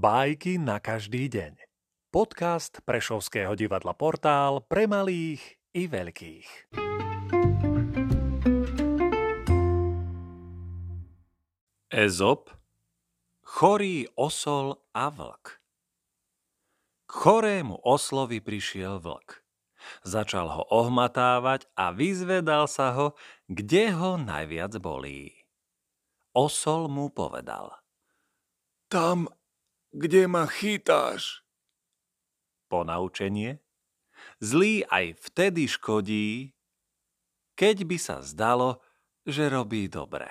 Bajky na každý deň. Podcast Prešovského divadla Portál pre malých i veľkých. Ezop Chorý osol a vlk K chorému oslovi prišiel vlk. Začal ho ohmatávať a vyzvedal sa ho, kde ho najviac bolí. Osol mu povedal. Tam, kde ma chytáš. Ponaučenie? Zlý aj vtedy škodí, keď by sa zdalo, že robí dobre.